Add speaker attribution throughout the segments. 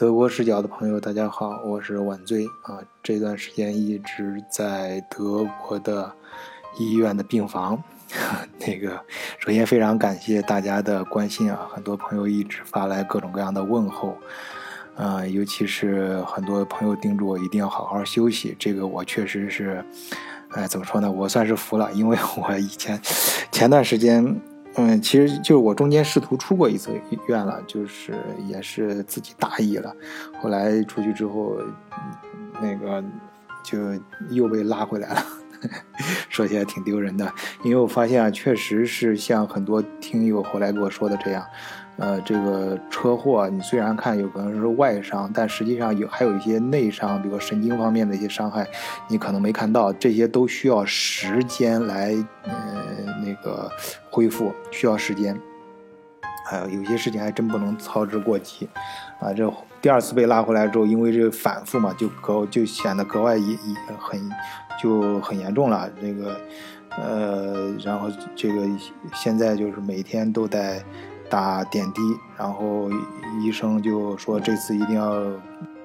Speaker 1: 德国视角的朋友，大家好，我是晚醉啊。这段时间一直在德国的医院的病房。那个，首先非常感谢大家的关心啊，很多朋友一直发来各种各样的问候，啊，尤其是很多朋友叮嘱我一定要好好休息。这个我确实是，哎，怎么说呢？我算是服了，因为我以前前段时间。嗯，其实就是我中间试图出过一次院了，就是也是自己大意了，后来出去之后，那个就又被拉回来了，说起来挺丢人的，因为我发现啊，确实是像很多听友后来跟我说的这样。呃，这个车祸，你虽然看有可能是外伤，但实际上有还有一些内伤，比如神经方面的一些伤害，你可能没看到，这些都需要时间来，呃，那个恢复，需要时间。还有有些事情还真不能操之过急，啊，这第二次被拉回来之后，因为这反复嘛，就格就显得格外严严很就很严重了。这个，呃，然后这个现在就是每天都在。打点滴，然后医生就说这次一定要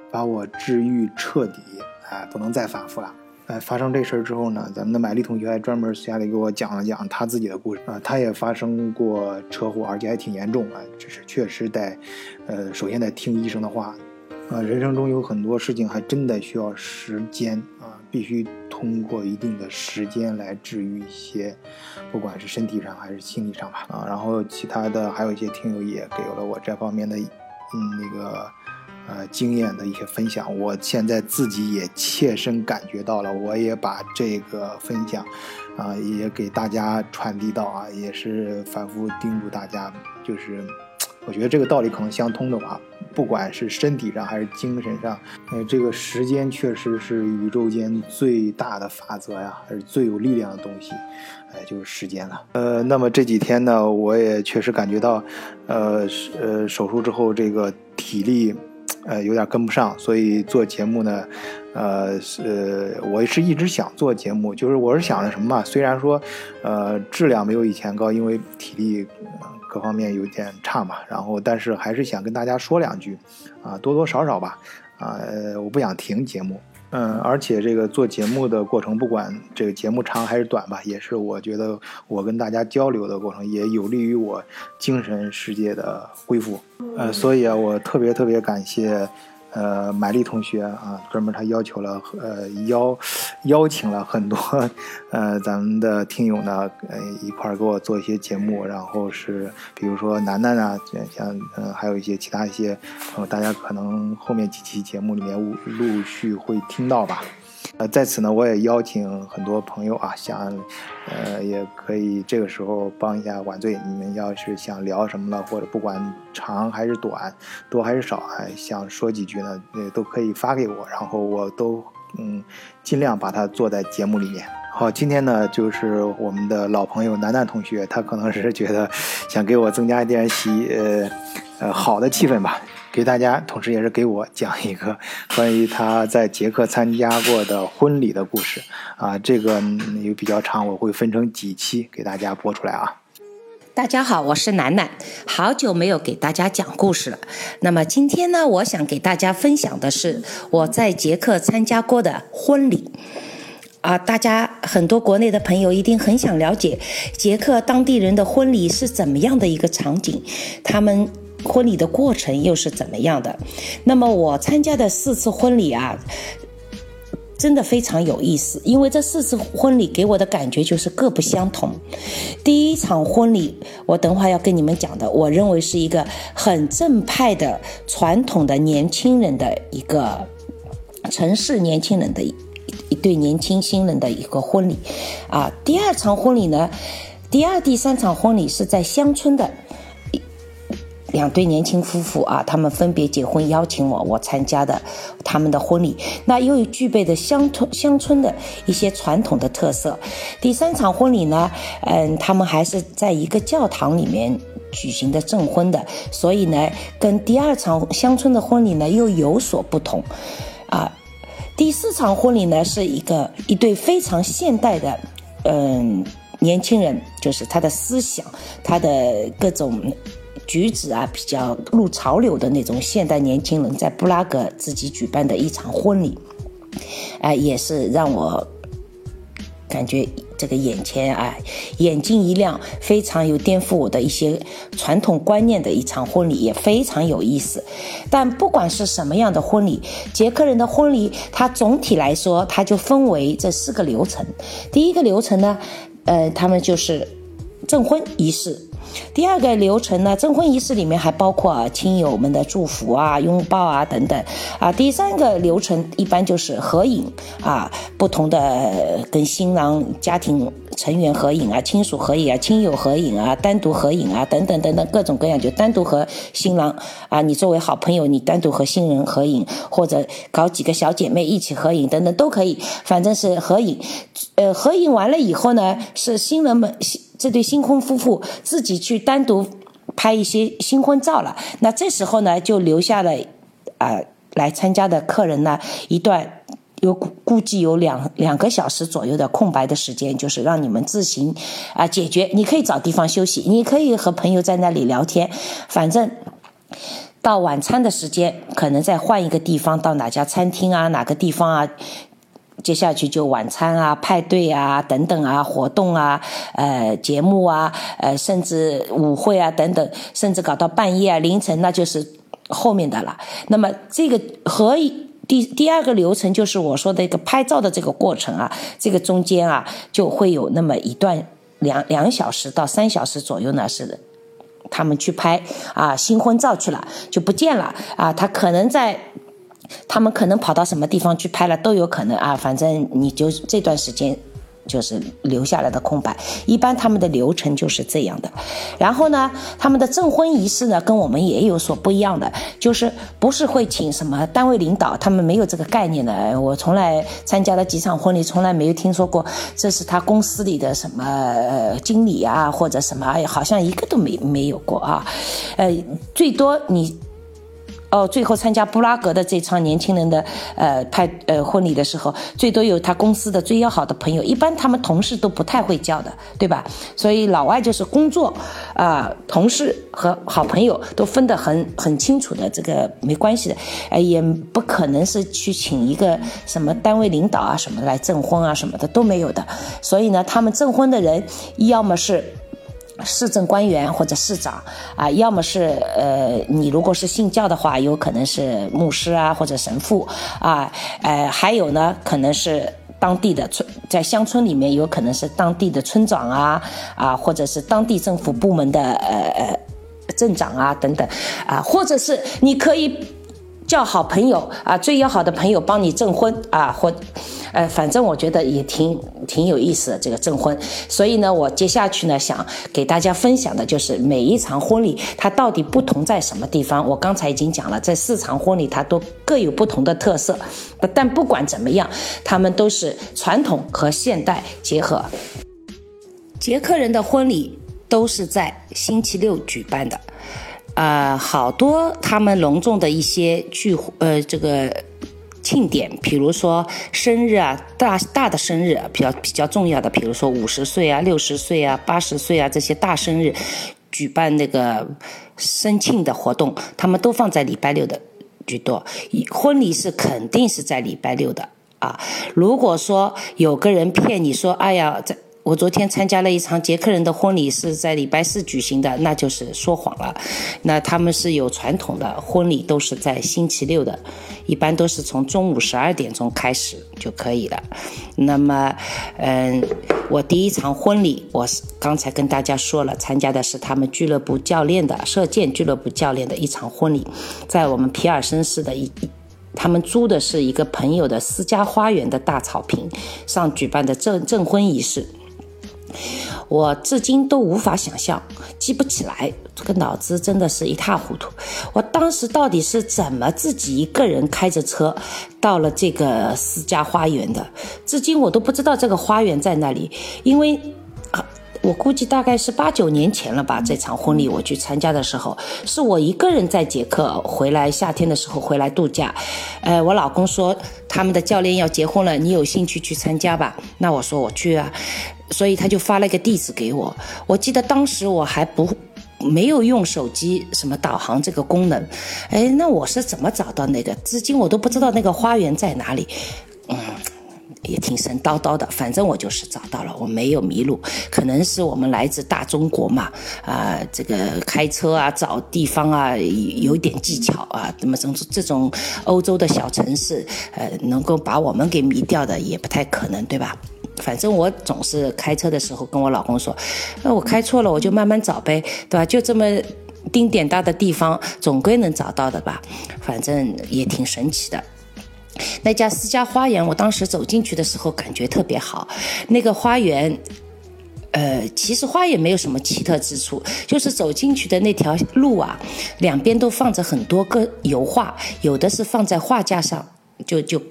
Speaker 1: 把我治愈彻底，哎，不能再反复了。哎，发生这事儿之后呢，咱们的买丽同学还专门私下里给我讲了讲他自己的故事啊，他也发生过车祸，而且还挺严重啊，只是确实得，呃，首先得听医生的话，啊，人生中有很多事情还真的需要时间啊。必须通过一定的时间来治愈一些，不管是身体上还是心理上吧。啊，然后其他的还有一些听友也给了我这方面的，嗯，那个呃经验的一些分享。我现在自己也切身感觉到了，我也把这个分享，啊，也给大家传递到啊，也是反复叮嘱大家，就是。我觉得这个道理可能相通的话，不管是身体上还是精神上，呃，这个时间确实是宇宙间最大的法则呀，还是最有力量的东西，哎，就是时间了。呃，那么这几天呢，我也确实感觉到，呃，呃，手术之后这个体力，呃，有点跟不上，所以做节目呢，呃，是，我是一直想做节目，就是我是想着什么嘛，虽然说，呃，质量没有以前高，因为体力。各方面有点差嘛，然后但是还是想跟大家说两句，啊，多多少少吧，啊，我不想停节目，嗯，而且这个做节目的过程，不管这个节目长还是短吧，也是我觉得我跟大家交流的过程，也有利于我精神世界的恢复，呃，所以啊，我特别特别感谢。呃，买力同学啊，专门他要求了，呃，邀邀请了很多，呃，咱们的听友呢，呃，一块儿给我做一些节目，然后是比如说楠楠啊，像嗯，还有一些其他一些朋友，大家可能后面几期节目里面陆续会听到吧。呃，在此呢，我也邀请很多朋友啊，想，呃，也可以这个时候帮一下晚醉。你们要是想聊什么了，或者不管长还是短，多还是少，哎，想说几句呢，呃，都可以发给我，然后我都嗯，尽量把它做在节目里面。好，今天呢，就是我们的老朋友楠楠同学，他可能是觉得想给我增加一点喜，呃，呃，好的气氛吧。给大家，同时也是给我讲一个 关于他在捷克参加过的婚礼的故事啊，这个也比较长，我会分成几期给大家播出来啊。
Speaker 2: 大家好，我是楠楠，好久没有给大家讲故事了。那么今天呢，我想给大家分享的是我在捷克参加过的婚礼啊。大家很多国内的朋友一定很想了解捷克当地人的婚礼是怎么样的一个场景，他们。婚礼的过程又是怎么样的？那么我参加的四次婚礼啊，真的非常有意思，因为这四次婚礼给我的感觉就是各不相同。第一场婚礼，我等会要跟你们讲的，我认为是一个很正派的传统的年轻人的一个城市年轻人的一一对年轻新人的一个婚礼啊。第二场婚礼呢，第二、第三场婚礼是在乡村的。两对年轻夫妇啊，他们分别结婚，邀请我，我参加的他们的婚礼。那又具备的乡村乡村的一些传统的特色。第三场婚礼呢，嗯，他们还是在一个教堂里面举行的证婚的，所以呢，跟第二场乡村的婚礼呢又有所不同。啊，第四场婚礼呢是一个一对非常现代的，嗯，年轻人，就是他的思想，他的各种。举止啊比较入潮流的那种现代年轻人，在布拉格自己举办的一场婚礼，哎，也是让我感觉。这个眼前啊，眼睛一亮，非常有颠覆我的一些传统观念的一场婚礼，也非常有意思。但不管是什么样的婚礼，捷克人的婚礼，它总体来说，它就分为这四个流程。第一个流程呢，呃，他们就是证婚仪式。第二个流程呢，证婚仪式里面还包括啊亲友们的祝福啊、拥抱啊等等啊。第三个流程一般就是合影啊，不同的跟新郎家庭成员合影啊、亲属合影啊、亲友合影啊、单独合影啊等等等等各种各样，就单独和新郎啊，你作为好朋友，你单独和新人合影，或者搞几个小姐妹一起合影等等都可以，反正是合影。呃，合影完了以后呢，是新人们新。这对新婚夫妇自己去单独拍一些新婚照了，那这时候呢，就留下了啊来参加的客人呢一段有估计有两两个小时左右的空白的时间，就是让你们自行啊解决。你可以找地方休息，你可以和朋友在那里聊天，反正到晚餐的时间，可能再换一个地方，到哪家餐厅啊，哪个地方啊。接下去就晚餐啊、派对啊等等啊、活动啊、呃节目啊、呃甚至舞会啊等等，甚至搞到半夜啊、凌晨，那就是后面的了。那么这个和第第二个流程就是我说的一个拍照的这个过程啊，这个中间啊就会有那么一段两两小时到三小时左右呢，是他们去拍啊新婚照去了，就不见了啊，他可能在。他们可能跑到什么地方去拍了都有可能啊，反正你就这段时间就是留下来的空白。一般他们的流程就是这样的。然后呢，他们的证婚仪式呢跟我们也有所不一样的，就是不是会请什么单位领导，他们没有这个概念的。我从来参加了几场婚礼，从来没有听说过这是他公司里的什么经理啊或者什么，好像一个都没没有过啊。呃，最多你。哦，最后参加布拉格的这场年轻人的呃派呃婚礼的时候，最多有他公司的最要好的朋友，一般他们同事都不太会叫的，对吧？所以老外就是工作啊，同事和好朋友都分得很很清楚的，这个没关系的，呃，也不可能是去请一个什么单位领导啊什么来证婚啊什么的都没有的，所以呢，他们证婚的人要么是。市政官员或者市长啊，要么是呃，你如果是信教的话，有可能是牧师啊或者神父啊，呃，还有呢，可能是当地的村，在乡村里面有可能是当地的村长啊啊，或者是当地政府部门的呃呃镇长啊等等啊，或者是你可以。叫好朋友啊，最要好的朋友帮你证婚啊，或，呃，反正我觉得也挺挺有意思的这个证婚。所以呢，我接下去呢想给大家分享的就是每一场婚礼它到底不同在什么地方。我刚才已经讲了，这四场婚礼它都各有不同的特色，但不管怎么样，他们都是传统和现代结合。捷克人的婚礼都是在星期六举办的。啊，好多他们隆重的一些聚呃这个庆典，比如说生日啊，大大的生日比较比较重要的，比如说五十岁啊、六十岁啊、八十岁啊这些大生日，举办那个生庆的活动，他们都放在礼拜六的居多。婚礼是肯定是在礼拜六的啊。如果说有个人骗你说，哎呀，在我昨天参加了一场捷克人的婚礼，是在礼拜四举行的，那就是说谎了。那他们是有传统的婚礼，都是在星期六的，一般都是从中午十二点钟开始就可以了。那么，嗯，我第一场婚礼，我刚才跟大家说了，参加的是他们俱乐部教练的射箭俱乐部教练的一场婚礼，在我们皮尔森市的一，他们租的是一个朋友的私家花园的大草坪上举办的证证婚仪式。我至今都无法想象，记不起来，这个脑子真的是一塌糊涂。我当时到底是怎么自己一个人开着车到了这个私家花园的？至今我都不知道这个花园在哪里，因为，我估计大概是八九年前了吧。这场婚礼我去参加的时候，是我一个人在捷克回来，夏天的时候回来度假。呃，我老公说他们的教练要结婚了，你有兴趣去参加吧？那我说我去啊。所以他就发了一个地址给我，我记得当时我还不没有用手机什么导航这个功能，哎，那我是怎么找到那个？至今我都不知道那个花园在哪里。也挺神叨叨的，反正我就是找到了，我没有迷路。可能是我们来自大中国嘛，啊，这个开车啊，找地方啊，有点技巧啊。那么这种这种欧洲的小城市，呃，能够把我们给迷掉的也不太可能，对吧？反正我总是开车的时候跟我老公说，那我开错了，我就慢慢找呗，对吧？就这么丁点大的地方，总归能找到的吧？反正也挺神奇的。那家私家花园，我当时走进去的时候感觉特别好。那个花园，呃，其实花也没有什么奇特之处，就是走进去的那条路啊，两边都放着很多个油画，有的是放在画架上，就就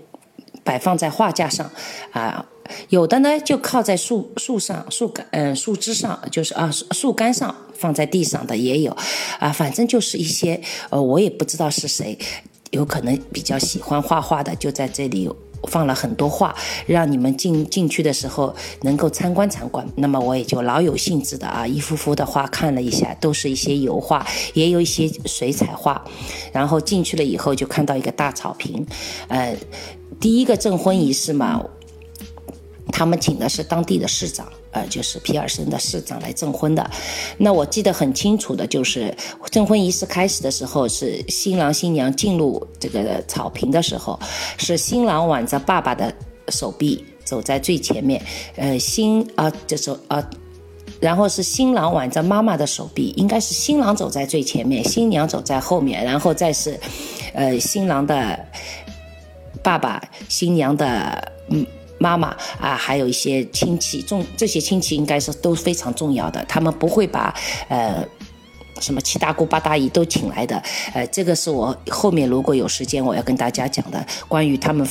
Speaker 2: 摆放在画架上啊，有的呢就靠在树树上、树干嗯树枝上，就是啊树干上放在地上的也有，啊，反正就是一些呃，我也不知道是谁。有可能比较喜欢画画的，就在这里放了很多画，让你们进进去的时候能够参观参观。那么我也就老有兴致的啊，一幅幅的画看了一下，都是一些油画，也有一些水彩画。然后进去了以后，就看到一个大草坪，呃，第一个证婚仪式嘛，他们请的是当地的市长。呃，就是皮尔森的市长来证婚的。那我记得很清楚的，就是证婚仪式开始的时候，是新郎新娘进入这个草坪的时候，是新郎挽着爸爸的手臂走在最前面，呃，新啊，就是啊，然后是新郎挽着妈妈的手臂，应该是新郎走在最前面，新娘走在后面，然后再是，呃，新郎的爸爸，新娘的嗯。妈妈啊，还有一些亲戚，重这些亲戚应该是都非常重要的。他们不会把呃什么七大姑八大姨都请来的。呃，这个是我后面如果有时间我要跟大家讲的关于他们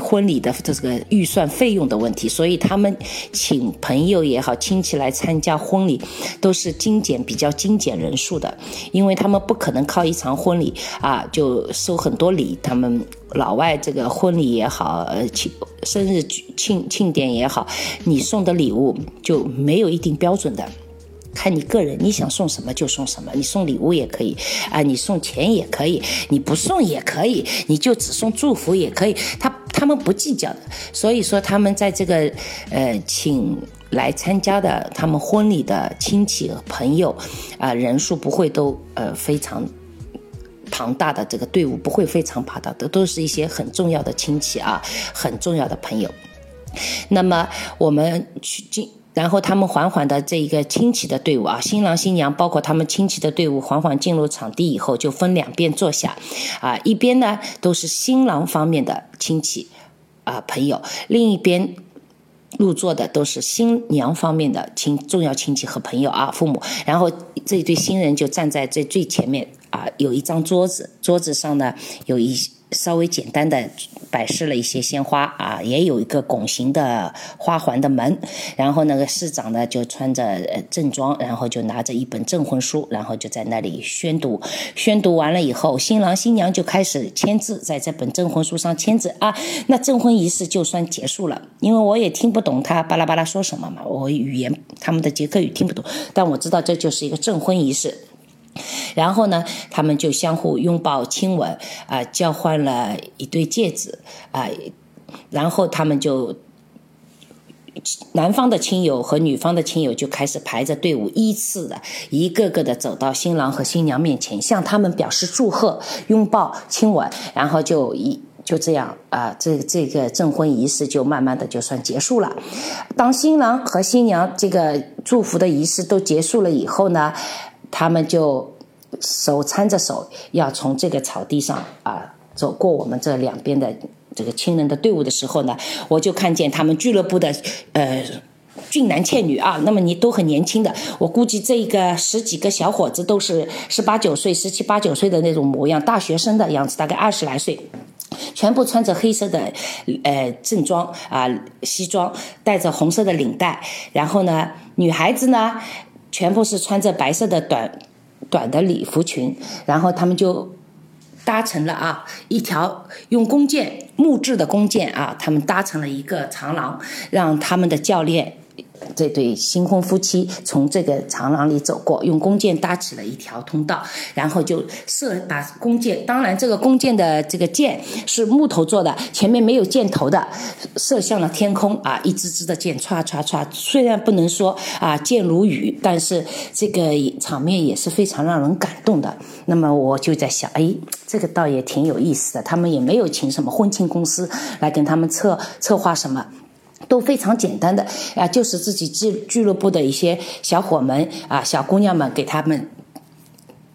Speaker 2: 婚礼的这个预算费用的问题。所以他们请朋友也好，亲戚来参加婚礼都是精简比较精简人数的，因为他们不可能靠一场婚礼啊就收很多礼。他们老外这个婚礼也好，呃庆。生日庆庆典也好，你送的礼物就没有一定标准的，看你个人，你想送什么就送什么。你送礼物也可以啊，你送钱也可以，你不送也可以，你就只送祝福也可以。他他们不计较的，所以说他们在这个呃请来参加的他们婚礼的亲戚朋友啊人数不会都呃非常。庞大的这个队伍不会非常庞大，的都是一些很重要的亲戚啊，很重要的朋友。那么我们去进，然后他们缓缓的这一个亲戚的队伍啊，新郎新娘包括他们亲戚的队伍缓缓进入场地以后，就分两边坐下，啊，一边呢都是新郎方面的亲戚啊朋友，另一边入座的都是新娘方面的亲重要亲戚和朋友啊父母，然后这一对新人就站在最最前面。啊，有一张桌子，桌子上呢有一稍微简单的摆设了一些鲜花啊，也有一个拱形的花环的门。然后那个市长呢就穿着正装，然后就拿着一本证婚书，然后就在那里宣读。宣读完了以后，新郎新娘就开始签字，在这本证婚书上签字啊。那证婚仪式就算结束了，因为我也听不懂他巴拉巴拉说什么嘛，我语言他们的捷克语听不懂，但我知道这就是一个证婚仪式。然后呢，他们就相互拥抱、亲吻，啊，交换了一对戒指，啊，然后他们就男方的亲友和女方的亲友就开始排着队伍，依次的一个个的走到新郎和新娘面前，向他们表示祝贺、拥抱、亲吻，然后就一就这样啊，这这个证婚仪式就慢慢的就算结束了。当新郎和新娘这个祝福的仪式都结束了以后呢？他们就手搀着手，要从这个草地上啊走过我们这两边的这个亲人的队伍的时候呢，我就看见他们俱乐部的呃俊男倩女啊，那么你都很年轻的，我估计这个十几个小伙子都是十八九岁、十七八九岁的那种模样，大学生的样子，大概二十来岁，全部穿着黑色的呃正装啊西装，带着红色的领带，然后呢，女孩子呢。全部是穿着白色的短短的礼服裙，然后他们就搭成了啊一条用弓箭木质的弓箭啊，他们搭成了一个长廊，让他们的教练这对新婚夫妻从这个长廊里走过，用弓箭搭起了一条通道，然后就射把弓箭，当然这个弓箭的这个箭是木头做的，前面没有箭头的，射向了天空啊，一支支的箭唰唰唰，虽然不能说啊箭如雨，但是这个场面也是非常让人感动的。那么我就在想，哎，这个倒也挺有意思的，他们也没有请什么婚庆公司来跟他们策策划什么。都非常简单的啊，就是自己俱俱乐部的一些小伙们啊、小姑娘们给他们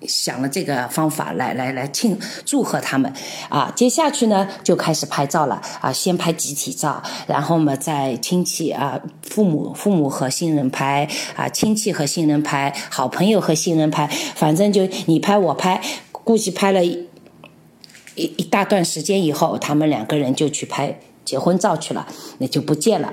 Speaker 2: 想了这个方法来来来庆祝贺他们啊。接下去呢就开始拍照了啊，先拍集体照，然后嘛再亲戚啊、父母父母和新人拍啊，亲戚和新人拍，好朋友和新人拍，反正就你拍我拍，估计拍了一一大段时间以后，他们两个人就去拍。结婚照去了，那就不见了。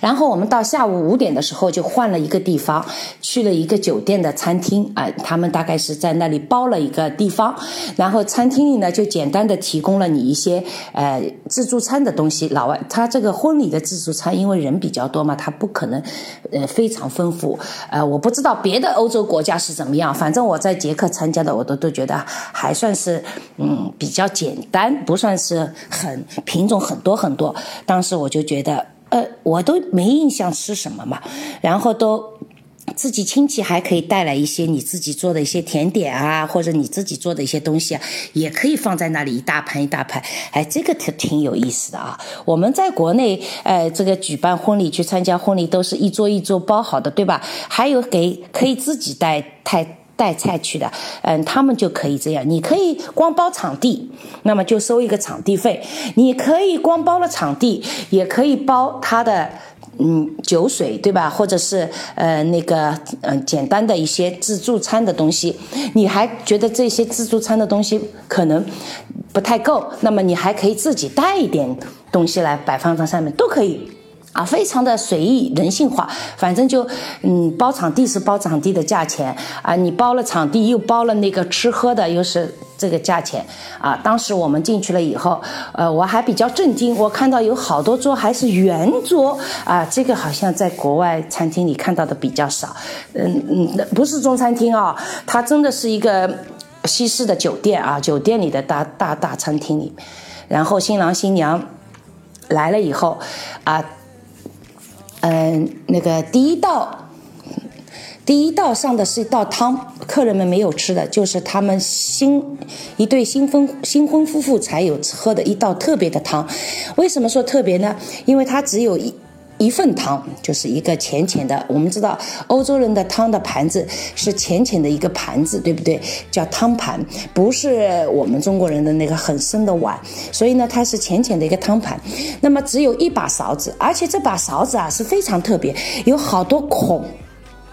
Speaker 2: 然后我们到下午五点的时候就换了一个地方，去了一个酒店的餐厅啊，他们大概是在那里包了一个地方，然后餐厅里呢就简单的提供了你一些呃自助餐的东西。老外他这个婚礼的自助餐，因为人比较多嘛，他不可能呃非常丰富。呃，我不知道别的欧洲国家是怎么样，反正我在捷克参加的，我都都觉得还算是嗯比较简单，不算是很品种很多很多。当时我就觉得。呃，我都没印象吃什么嘛，然后都自己亲戚还可以带来一些你自己做的一些甜点啊，或者你自己做的一些东西啊，也可以放在那里一大盘一大盘，哎，这个挺挺有意思的啊。我们在国内，呃，这个举办婚礼去参加婚礼都是一桌一桌包好的，对吧？还有给可以自己带太。带菜去的，嗯，他们就可以这样。你可以光包场地，那么就收一个场地费；你可以光包了场地，也可以包他的嗯酒水，对吧？或者是呃那个嗯简单的一些自助餐的东西。你还觉得这些自助餐的东西可能不太够，那么你还可以自己带一点东西来摆放在上面，都可以。啊，非常的随意人性化，反正就，嗯，包场地是包场地的价钱啊，你包了场地又包了那个吃喝的，又是这个价钱啊。当时我们进去了以后，呃，我还比较震惊，我看到有好多桌还是圆桌啊，这个好像在国外餐厅里看到的比较少，嗯嗯，不是中餐厅啊，它真的是一个西式的酒店啊，酒店里的大大大餐厅里，然后新郎新娘来了以后啊。嗯，那个第一道，第一道上的是一道汤，客人们没有吃的，就是他们新一对新婚新婚夫妇才有喝的一道特别的汤。为什么说特别呢？因为它只有一。一份汤就是一个浅浅的，我们知道欧洲人的汤的盘子是浅浅的一个盘子，对不对？叫汤盘，不是我们中国人的那个很深的碗，所以呢，它是浅浅的一个汤盘。那么只有一把勺子，而且这把勺子啊是非常特别，有好多孔，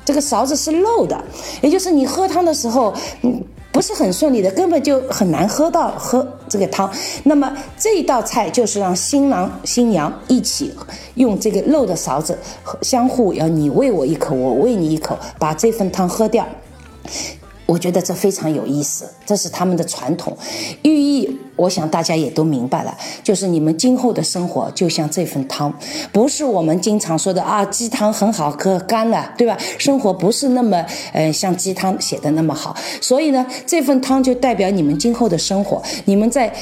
Speaker 2: 这个勺子是漏的，也就是你喝汤的时候，嗯。不是很顺利的，根本就很难喝到喝这个汤。那么这一道菜就是让新郎新娘一起用这个漏的勺子，相互要你喂我一口，我喂你一口，把这份汤喝掉。我觉得这非常有意思，这是他们的传统寓意。我想大家也都明白了，就是你们今后的生活就像这份汤，不是我们经常说的啊，鸡汤很好喝，干了，对吧？生活不是那么呃像鸡汤写的那么好，所以呢，这份汤就代表你们今后的生活，你们在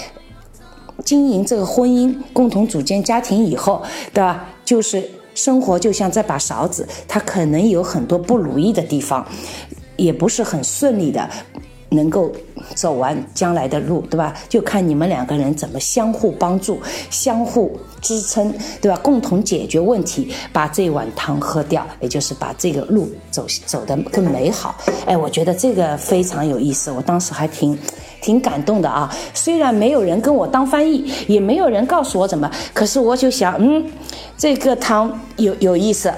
Speaker 2: 经营这个婚姻、共同组建家庭以后，对吧？就是生活就像这把勺子，它可能有很多不如意的地方。也不是很顺利的，能够走完将来的路，对吧？就看你们两个人怎么相互帮助、相互支撑，对吧？共同解决问题，把这碗汤喝掉，也就是把这个路走走得更美好。哎，我觉得这个非常有意思，我当时还挺挺感动的啊。虽然没有人跟我当翻译，也没有人告诉我怎么，可是我就想，嗯，这个汤有有意思。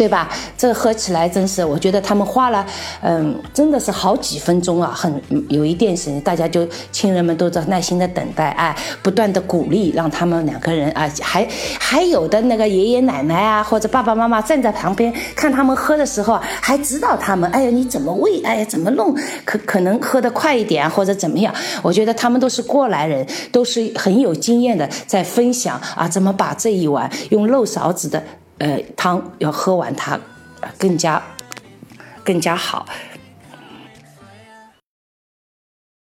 Speaker 2: 对吧？这喝起来真是，我觉得他们花了，嗯，真的是好几分钟啊，很有一点时间，大家就亲人们都在耐心的等待，哎，不断的鼓励，让他们两个人啊，还还有的那个爷爷奶奶啊，或者爸爸妈妈站在旁边看他们喝的时候，还指导他们，哎呀，你怎么喂，哎呀，怎么弄，可可能喝得快一点或者怎么样？我觉得他们都是过来人，都是很有经验的，在分享啊，怎么把这一碗用漏勺子的。呃汤要喝完它更加更加好。